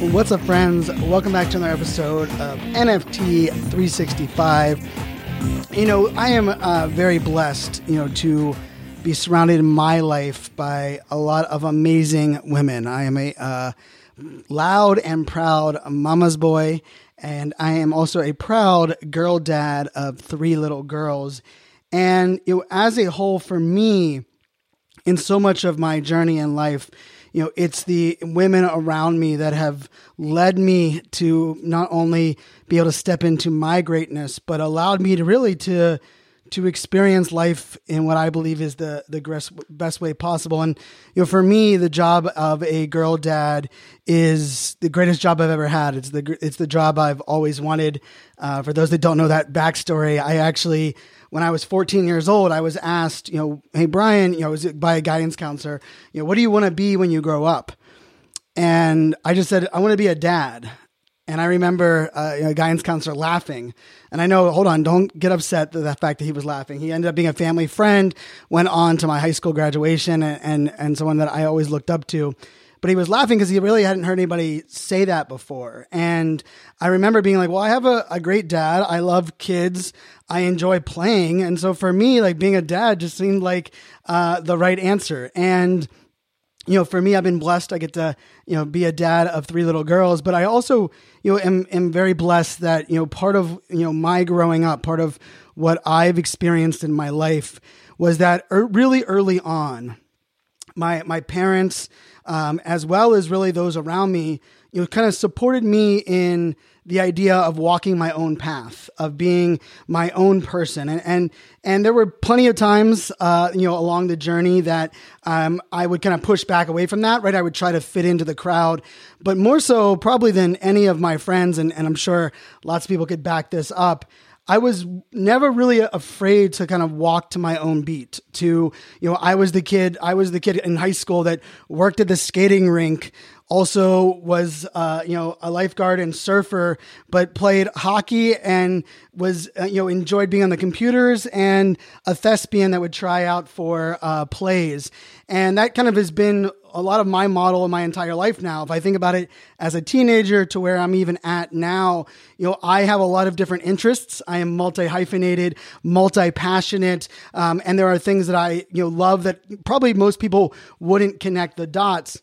What's up, friends? Welcome back to another episode of NFT 365. You know, I am uh, very blessed, you know, to be surrounded in my life by a lot of amazing women. I am a uh, loud and proud mama's boy, and I am also a proud girl dad of three little girls. And you know, as a whole, for me, in so much of my journey in life, you know, it's the women around me that have led me to not only be able to step into my greatness, but allowed me to really to to experience life in what I believe is the the best way possible. And you know, for me, the job of a girl dad is the greatest job I've ever had. It's the it's the job I've always wanted. Uh, for those that don't know that backstory, I actually when I was 14 years old, I was asked, you know, hey Brian, you know, was by a guidance counselor, you know, what do you want to be when you grow up? And I just said, I want to be a dad. And I remember uh, you know, a guidance counselor laughing. And I know, hold on, don't get upset the fact that he was laughing. He ended up being a family friend, went on to my high school graduation, and, and, and someone that I always looked up to. But he was laughing because he really hadn't heard anybody say that before. And I remember being like, well, I have a, a great dad. I love kids. I enjoy playing. And so for me, like being a dad just seemed like uh, the right answer. And you know, for me, I've been blessed. I get to, you know, be a dad of three little girls, but I also, you know, am, am very blessed that, you know, part of, you know, my growing up, part of what I've experienced in my life was that er, really early on, my, my parents, um, as well as really those around me, you know, kind of supported me in the idea of walking my own path, of being my own person. And, and, and there were plenty of times, uh, you know, along the journey that, um, I would kind of push back away from that, right? I would try to fit into the crowd, but more so probably than any of my friends. And, and I'm sure lots of people could back this up. I was never really afraid to kind of walk to my own beat. To, you know, I was the kid, I was the kid in high school that worked at the skating rink also was uh, you know a lifeguard and surfer but played hockey and was uh, you know enjoyed being on the computers and a thespian that would try out for uh, plays and that kind of has been a lot of my model in my entire life now if i think about it as a teenager to where i'm even at now you know i have a lot of different interests. I am multi hyphenated multi passionate um, and there are things that i you know love that probably most people wouldn't connect the dots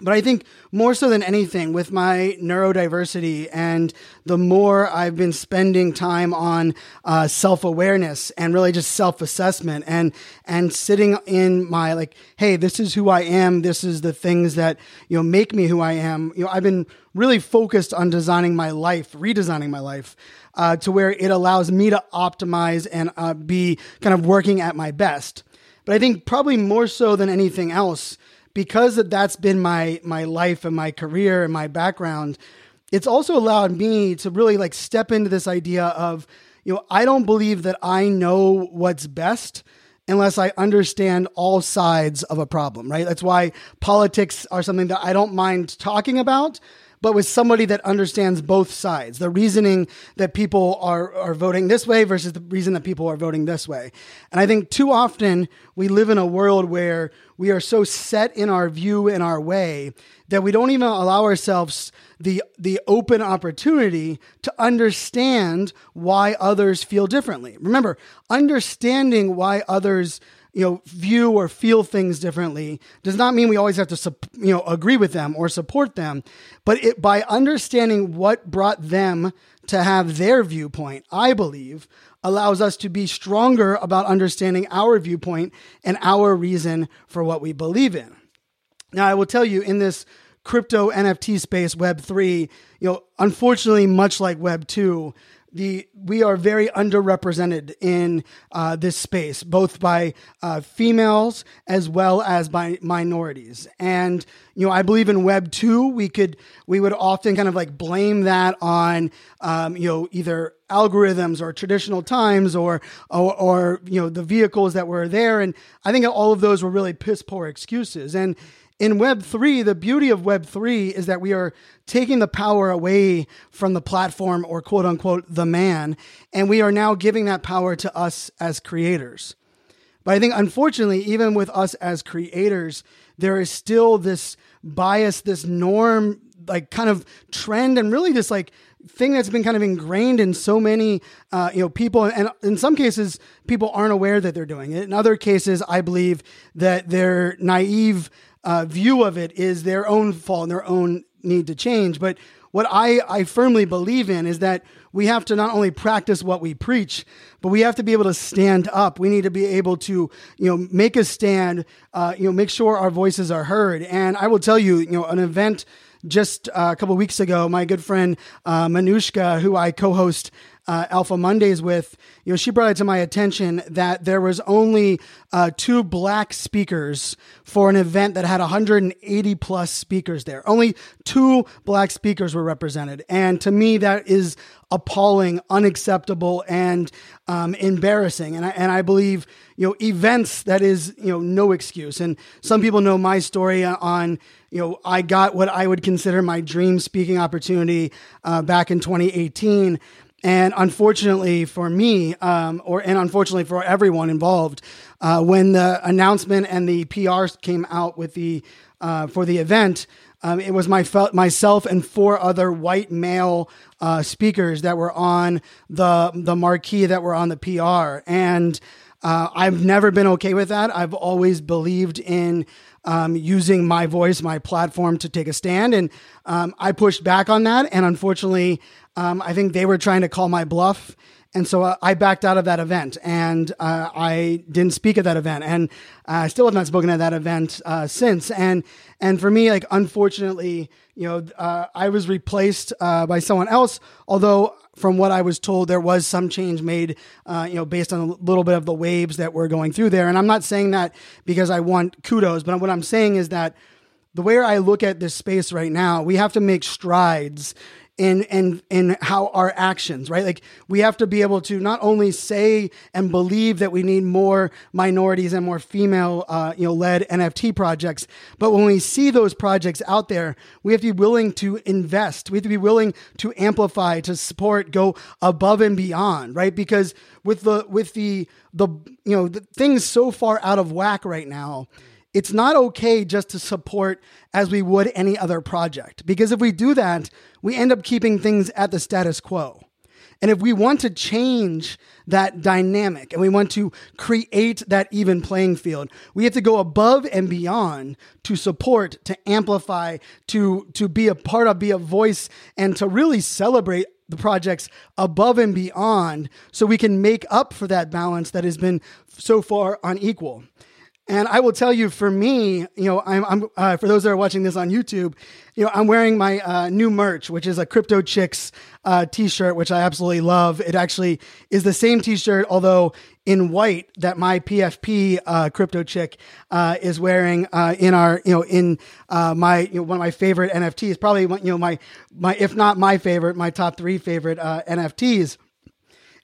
but I think more so than anything, with my neurodiversity and the more I've been spending time on uh, self awareness and really just self assessment and and sitting in my like, hey, this is who I am. This is the things that you know make me who I am. You know, I've been really focused on designing my life, redesigning my life. Uh, to where it allows me to optimize and uh, be kind of working at my best. But I think probably more so than anything else, because that's been my my life and my career and my background, it's also allowed me to really like step into this idea of, you know, I don't believe that I know what's best unless I understand all sides of a problem, right? That's why politics are something that I don't mind talking about but with somebody that understands both sides, the reasoning that people are, are voting this way versus the reason that people are voting this way. And I think too often we live in a world where we are so set in our view and our way that we don't even allow ourselves the the open opportunity to understand why others feel differently. Remember, understanding why others you know view or feel things differently does not mean we always have to you know agree with them or support them. But it by understanding what brought them to have their viewpoint i believe allows us to be stronger about understanding our viewpoint and our reason for what we believe in. Now i will tell you in this crypto NFT space, Web three, you know, unfortunately, much like Web two, the we are very underrepresented in uh, this space, both by uh, females as well as by minorities. And you know, I believe in Web two, we could we would often kind of like blame that on um, you know either algorithms or traditional times or, or or you know the vehicles that were there. And I think all of those were really piss poor excuses. And in Web3, the beauty of Web3 is that we are taking the power away from the platform or quote unquote the man, and we are now giving that power to us as creators. But I think, unfortunately, even with us as creators, there is still this bias, this norm, like kind of trend, and really this like thing that's been kind of ingrained in so many uh, you know people and in some cases people aren't aware that they're doing it in other cases i believe that they're naive uh, view of it is their own fault and their own need to change. But what I, I firmly believe in is that we have to not only practice what we preach, but we have to be able to stand up. We need to be able to, you know, make a stand, uh, you know, make sure our voices are heard. And I will tell you, you know, an event just uh, a couple weeks ago, my good friend uh, Manushka, who I co-host uh, Alpha Mondays with, you know, she brought it to my attention that there was only uh, two black speakers for an event that had 180 plus speakers there. Only two black speakers were represented, and to me, that is appalling, unacceptable, and um, embarrassing. And I, and I believe you know events that is you know no excuse. And some people know my story on you know I got what I would consider my dream speaking opportunity uh, back in 2018 and unfortunately for me, um, or and unfortunately for everyone involved, uh, when the announcement and the PR came out with the uh, for the event, um, it was my myself and four other white male uh, speakers that were on the the marquee that were on the PR, and uh, I've never been okay with that. I've always believed in um, using my voice, my platform to take a stand. And um, I pushed back on that. And unfortunately, um, I think they were trying to call my bluff. And so uh, I backed out of that event and uh, I didn't speak at that event. And I still have not spoken at that event uh, since. And, and for me, like, unfortunately, you know, uh, I was replaced uh, by someone else, although from what I was told, there was some change made, uh, you know, based on a little bit of the waves that we're going through there. And I'm not saying that because I want kudos, but what I'm saying is that the way I look at this space right now, we have to make strides in in in how our actions, right? Like we have to be able to not only say and believe that we need more minorities and more female, uh, you know, led NFT projects, but when we see those projects out there, we have to be willing to invest. We have to be willing to amplify, to support, go above and beyond, right? Because with the with the the you know the things so far out of whack right now it's not okay just to support as we would any other project. Because if we do that, we end up keeping things at the status quo. And if we want to change that dynamic and we want to create that even playing field, we have to go above and beyond to support, to amplify, to, to be a part of, be a voice, and to really celebrate the projects above and beyond so we can make up for that balance that has been so far unequal. And I will tell you, for me, you know, I'm, I'm uh, for those that are watching this on YouTube, you know, I'm wearing my uh, new merch, which is a Crypto Chicks uh, T-shirt, which I absolutely love. It actually is the same T-shirt, although in white, that my PFP uh, Crypto Chick uh, is wearing uh, in our, you know, in my you know, one of my favorite NFTs, probably you know my my if not my favorite, my top three favorite NFTs.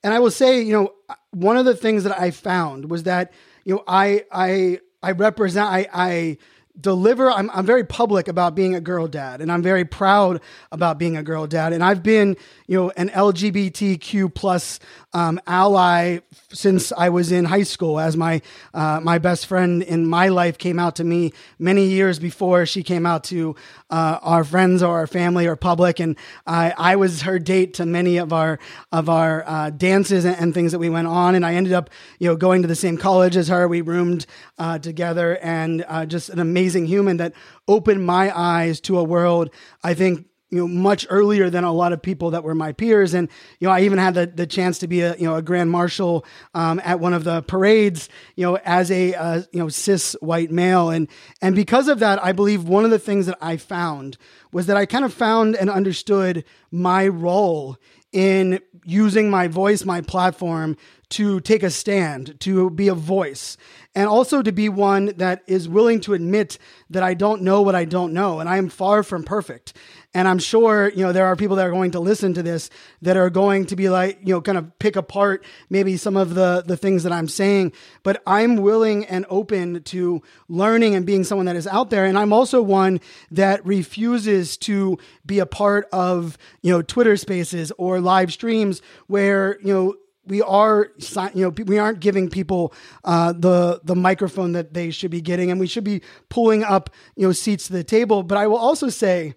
And I will say, you know, one of the things that I found was that you know, I I I represent I I deliver I'm, I'm very public about being a girl dad and i'm very proud about being a girl dad. And i've been you know an lgbtq plus um, ally since i was in high school as my uh, my best friend in my life came out to me many years before she came out to uh, our friends or our family or public. And i i was her date to many of our of our uh, dances and, and, things that we went on. And i ended up you know going to the same college as her. We roomed uh, together and uh, just an amazing human that opened my eyes to a world I think you know much earlier than a lot of people that were my peers. And you know i even had the, the chance to be a you know a grand marshal um, at one of the parades you know as a uh, you know cis white male. And and because of that i believe one of the things that i found was that i kind of found and understood my role in using my voice my platform to take a stand, to be a voice, and also to be one that is willing to admit that I don't know what I don't know, and I am far from perfect. And I'm sure, you know, there are people that are going to listen to this that are going to be like, you know, kind of pick apart maybe some of the, the things that I'm saying. But I'm willing and open to learning and being someone that is out there. And I'm also one that refuses to be a part of, you know, Twitter spaces or live streams where, you know, we are you know we aren't giving people uh, the the microphone that they should be getting and we should be pulling up you know seats to the table. But i will also say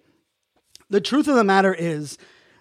the truth of the matter is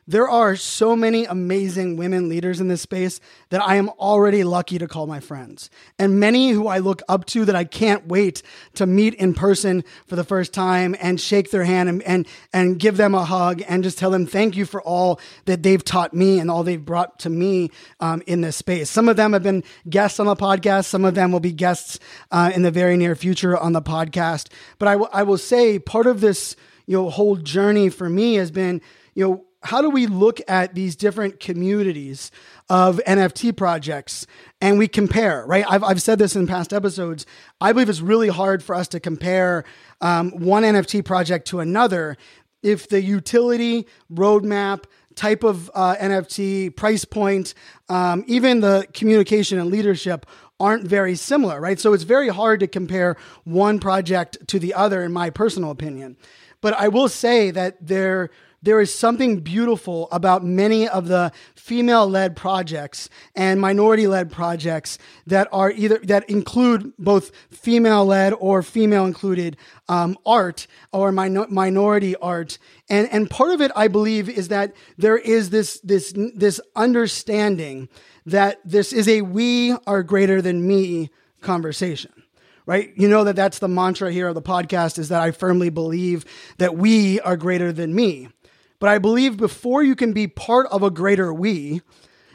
there are so many amazing women leaders in this space that I am already lucky to call my friends. And many who I look up to that I can't wait to meet in person for the first time and shake their hand and, and, and give them a hug and just tell them thank you for all that they've taught me and all they've brought to me um, in this space. Some of them have been guests on the podcast. Some of them will be guests uh, in the very near future on the podcast. But I, w- I will say part of this you know whole journey for me has been you know how do we look at these different communities of NFT projects and we compare, right? I've, I've said this in past episodes. I believe it's really hard for us to compare um, one NFT project to another if the utility, roadmap, type of uh, NFT, price point, um, even the communication and leadership aren't very similar, right? So it's very hard to compare one project to the other, in my personal opinion. But I will say that there there is something beautiful about many of the female led projects and minority led projects that are either that include both female led or female included um, art or minority art and and part of it i believe is that there is this this this understanding that this is a we are greater than me conversation right? You know that that's the mantra here of the podcast is that I firmly believe that we are greater than me. But I believe before you can be part of a greater we,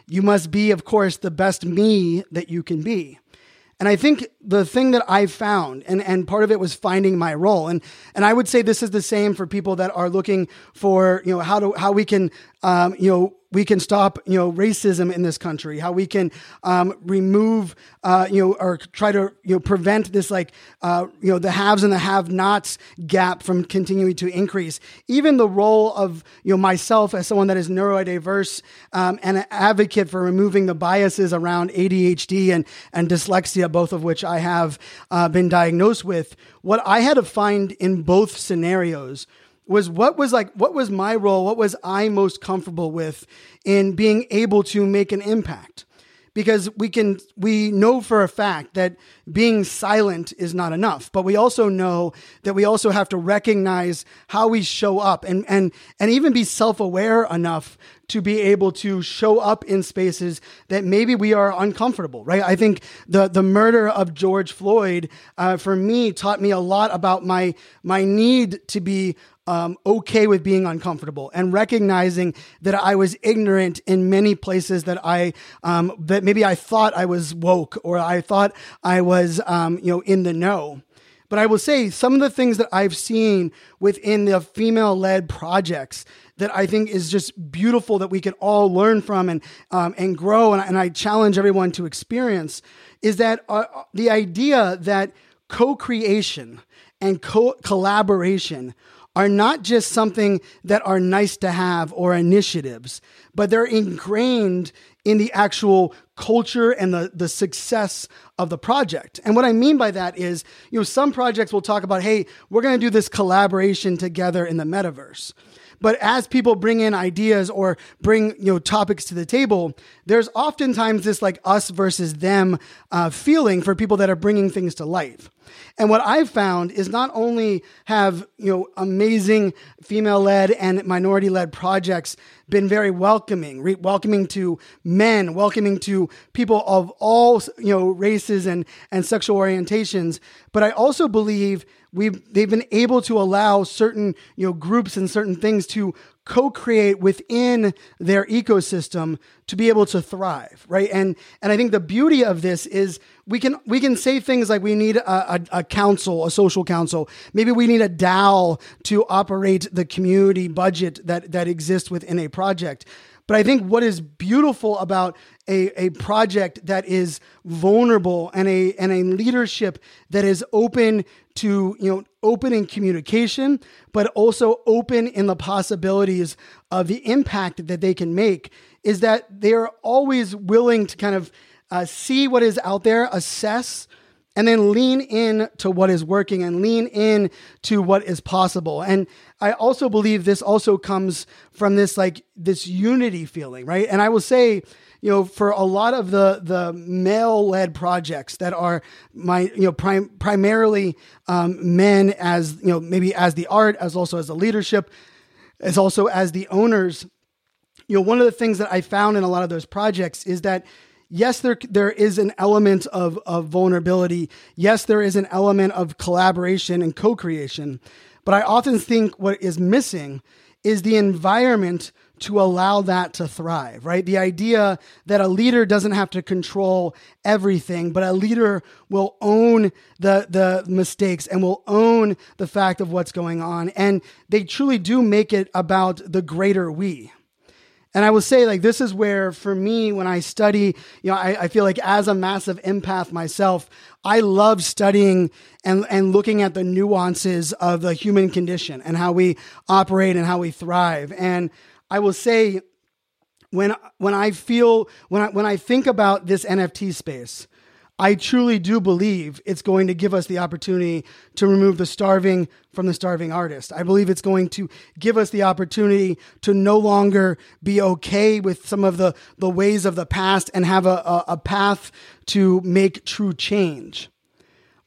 you must be, of course, the best me that you can be. And I think the thing that I've found, and, and part of it was finding my role. And, and I would say this is the same for people that are looking for, you know, how to, how we can, um, you know, we can stop, you know, racism in this country, how we can um, remove, uh, you know, or try to, you know, prevent this like, uh, you know, the haves and the have-nots gap from continuing to increase. Even the role of, you know, myself as someone that is neurodiverse um, and an advocate for removing the biases around ADHD and, and dyslexia, both of which I have uh, been diagnosed with. What I had to find in both scenarios was what was like what was my role what was i most comfortable with in being able to make an impact? Because we can we know for a fact that being silent is not enough but we also know that we also have to recognize how we show up and and and even be self-aware enough to be able to show up in spaces that maybe we are uncomfortable right? I think the the murder of george floyd uh, for me taught me a lot about my my need to be um, okay with being uncomfortable and recognizing that I was ignorant in many places that I um, that maybe I thought I was woke or I thought I was um, you know in the know. But I will say some of the things that I've seen within the female led projects that I think is just beautiful that we can all learn from and um, and grow and, and, I challenge everyone to experience is that uh, the idea that co-creation and co- collaboration are not just something that are nice to have or initiatives, but they're ingrained in the actual culture and the, the success of the project. And what I mean by that is, you know, some projects will talk about, hey, we're going to do this collaboration together in the metaverse. But as people bring in ideas or bring you know topics to the table, there's oftentimes this like us versus them uh, feeling for people that are bringing things to life. And what I've found is not only have you know amazing female led and minority led projects been very welcoming, re- welcoming to men, welcoming to people of all you know races and and sexual orientations. But I also believe we've they've been able to allow certain you know groups and certain things to co-create within their ecosystem to be able to thrive right? And and i think the beauty of this is we can we can say things like we need a, a, a council a social council. Maybe we need a dao to operate the community budget that that exists within a project. But I think what is beautiful about a, a project that is vulnerable and a and a leadership that is open to you know open in communication, but also open in the possibilities of the impact that they can make is that they are always willing to kind of uh, see what is out there, assess and then lean in to what is working and lean in to what is possible. And I also believe this also comes from this like this unity feeling, right? And I will say, you know, for a lot of the the male led projects that are my you know prim- primarily um, men as you know maybe as the art as also as the leadership as also as the owners you know one of the things that i found in a lot of those projects is that yes, there there is an element of of vulnerability. Yes, there is an element of collaboration and co-creation. But I often think what is missing is the environment to allow that to thrive, right? The idea that a leader doesn't have to control everything, but a leader will own the, the mistakes and will own the fact of what's going on. And they truly do make it about the greater we. And I will say, like, this is where, for me, when I study, you know, I, I, feel like as a massive empath myself, I love studying and, and looking at the nuances of the human condition and how we operate and how we thrive. And I will say, when, when I feel, when I, when I think about this NFT space, I truly do believe it's going to give us the opportunity to remove the starving from the starving artist. I believe it's going to give us the opportunity to no longer be okay with some of the, the ways of the past and have a, a, a path to make true change.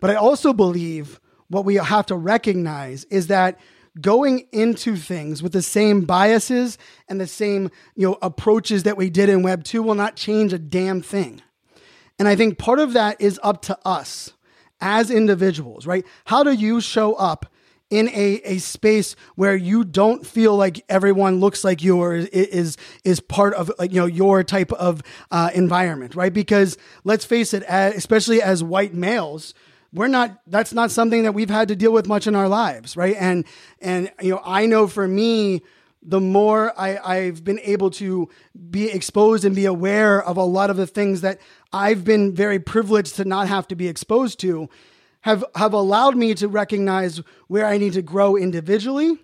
But I also believe what we have to recognize is that going into things with the same biases and the same you know approaches that we did in web 2 will not change a damn thing and I think part of that is up to us as individuals, right? How do you show up in a, a space where you don't feel like everyone looks like you or is is, is part of like you know your type of uh, environment, right? Because let's face it, especially as white males, we're not that's not something that we've had to deal with much in our lives, right? And and you know, I know for me the more I, I've been able to be exposed and be aware of a lot of the things that I've been very privileged to not have to be exposed to, have, have allowed me to recognize where I need to grow individually,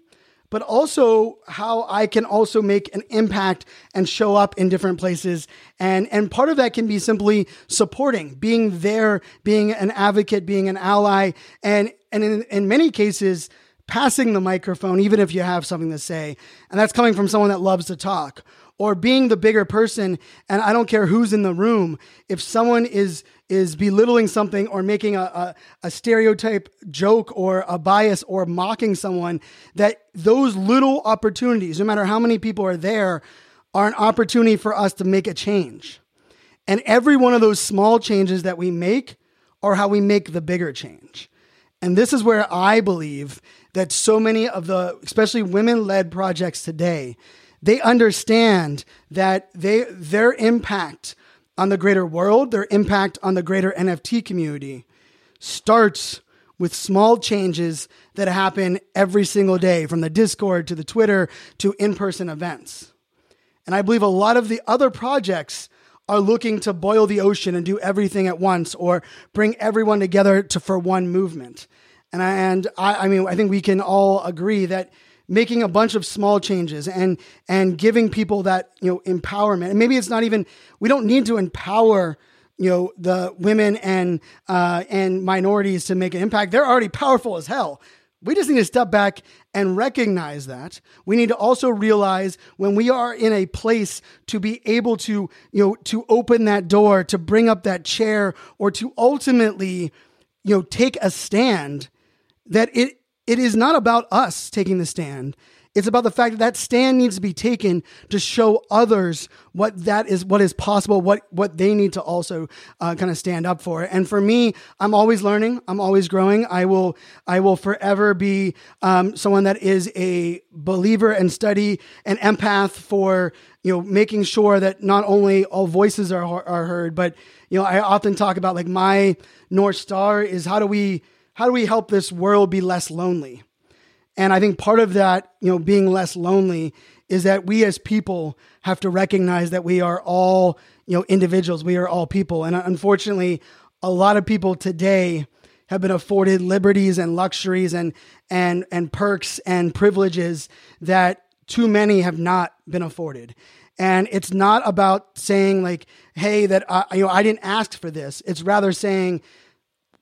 but also how I can also make an impact and show up in different places. And, and part of that can be simply supporting, being there, being an advocate, being an ally, and, and in, in many cases, passing the microphone, even if you have something to say. And that's coming from someone that loves to talk or being the bigger person. And I don't care who's in the room. If someone is, is belittling something or making a, a, a stereotype joke or a bias or mocking someone, that those little opportunities, no matter how many people are there, are an opportunity for us to make a change. And every one of those small changes that we make are how we make the bigger change. And this is where I believe that so many of the, especially women led projects today, they understand that they, their impact on the greater world, their impact on the greater NFT community starts with small changes that happen every single day from the Discord to the Twitter to in person events. And I believe a lot of the other projects are looking to boil the ocean and do everything at once or bring everyone together to, for one movement. And I, and I, I mean, I think we can all agree that making a bunch of small changes and and giving people that you know empowerment. And maybe it's not even we don't need to empower you know the women and uh, and minorities to make an impact. They're already powerful as hell. We just need to step back and recognize that. We need to also realize when we are in a place to be able to, you know, to open that door, to bring up that chair, or to ultimately, you know, take a stand, that it it is not about us taking the stand. It's about the fact that that stand needs to be taken to show others what that is, what is possible, what what they need to also uh, kind of stand up for. And for me, I'm always learning. I'm always growing. I will I will forever be um, someone that is a believer and study and empath for you know making sure that not only all voices are are heard, but you know I often talk about like my north star is how do we how do we help this world be less lonely and I think part of that, you know, being less lonely is that we as people have to recognize that we are all, you know, individuals. We are all people. And unfortunately, a lot of people today have been afforded liberties and luxuries and and and perks and privileges that too many have not been afforded. And it's not about saying like, "Hey, that I, you know I didn't ask for this." It's rather saying,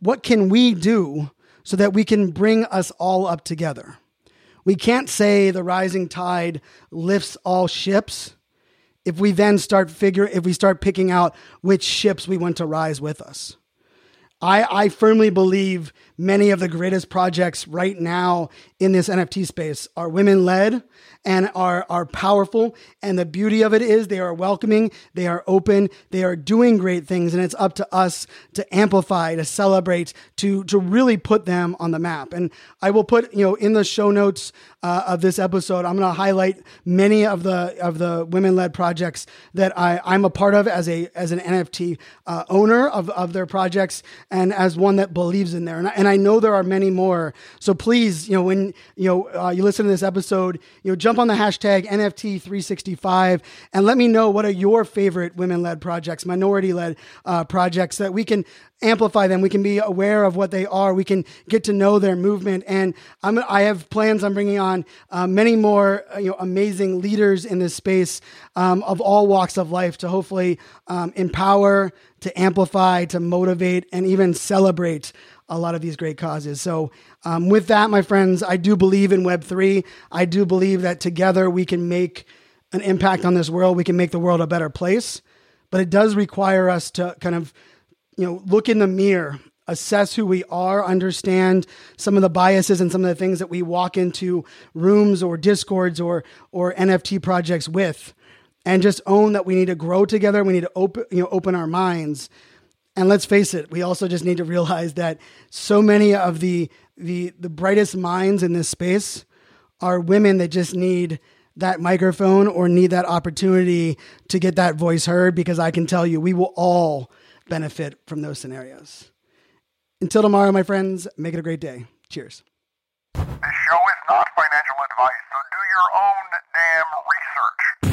"What can we do so that we can bring us all up together?" We can't say the rising tide lifts all ships if we then start figure if we start picking out which ships we want to rise with us. I, I firmly believe many of the greatest projects right now in this NFT space are women led and are, are powerful. And the beauty of it is they are welcoming, they are open, they are doing great things. And it's up to us to amplify, to celebrate, to, to really put them on the map. And I will put, you know, in the show notes uh, of this episode, I'm going to highlight many of the, of the women led projects that I, I'm a part of as a, as an NFT uh, owner of, of their projects and as one that believes in there. And I, and I know there are many more. So please, you know, when, you know, uh, you listen to this episode, you know, jump on the hashtag NFT365 and let me know what are your favorite women led projects, minority led uh, projects that we can amplify them. We can be aware of what they are. We can get to know their movement. And I'm, I have plans. I'm bringing on uh, many more, uh, you know, amazing leaders in this space um, of all walks of life to hopefully um, empower, to amplify, to motivate, and even celebrate a lot of these great causes. So, um, with that, my friends, I do believe in Web3. I do believe that together we can make an impact on this world. We can make the world a better place. But it does require us to kind of, you know, look in the mirror, assess who we are, understand some of the biases and some of the things that we walk into rooms or discords or or NFT projects with, and just own that we need to grow together. We need to open, you know, open our minds. And let's face it, we also just need to realize that so many of the the the brightest minds in this space are women that just need that microphone or need that opportunity to get that voice heard because I can tell you we will all benefit from those scenarios. Until tomorrow, my friends, make it a great day. Cheers. This show is not financial advice, so do your own damn research.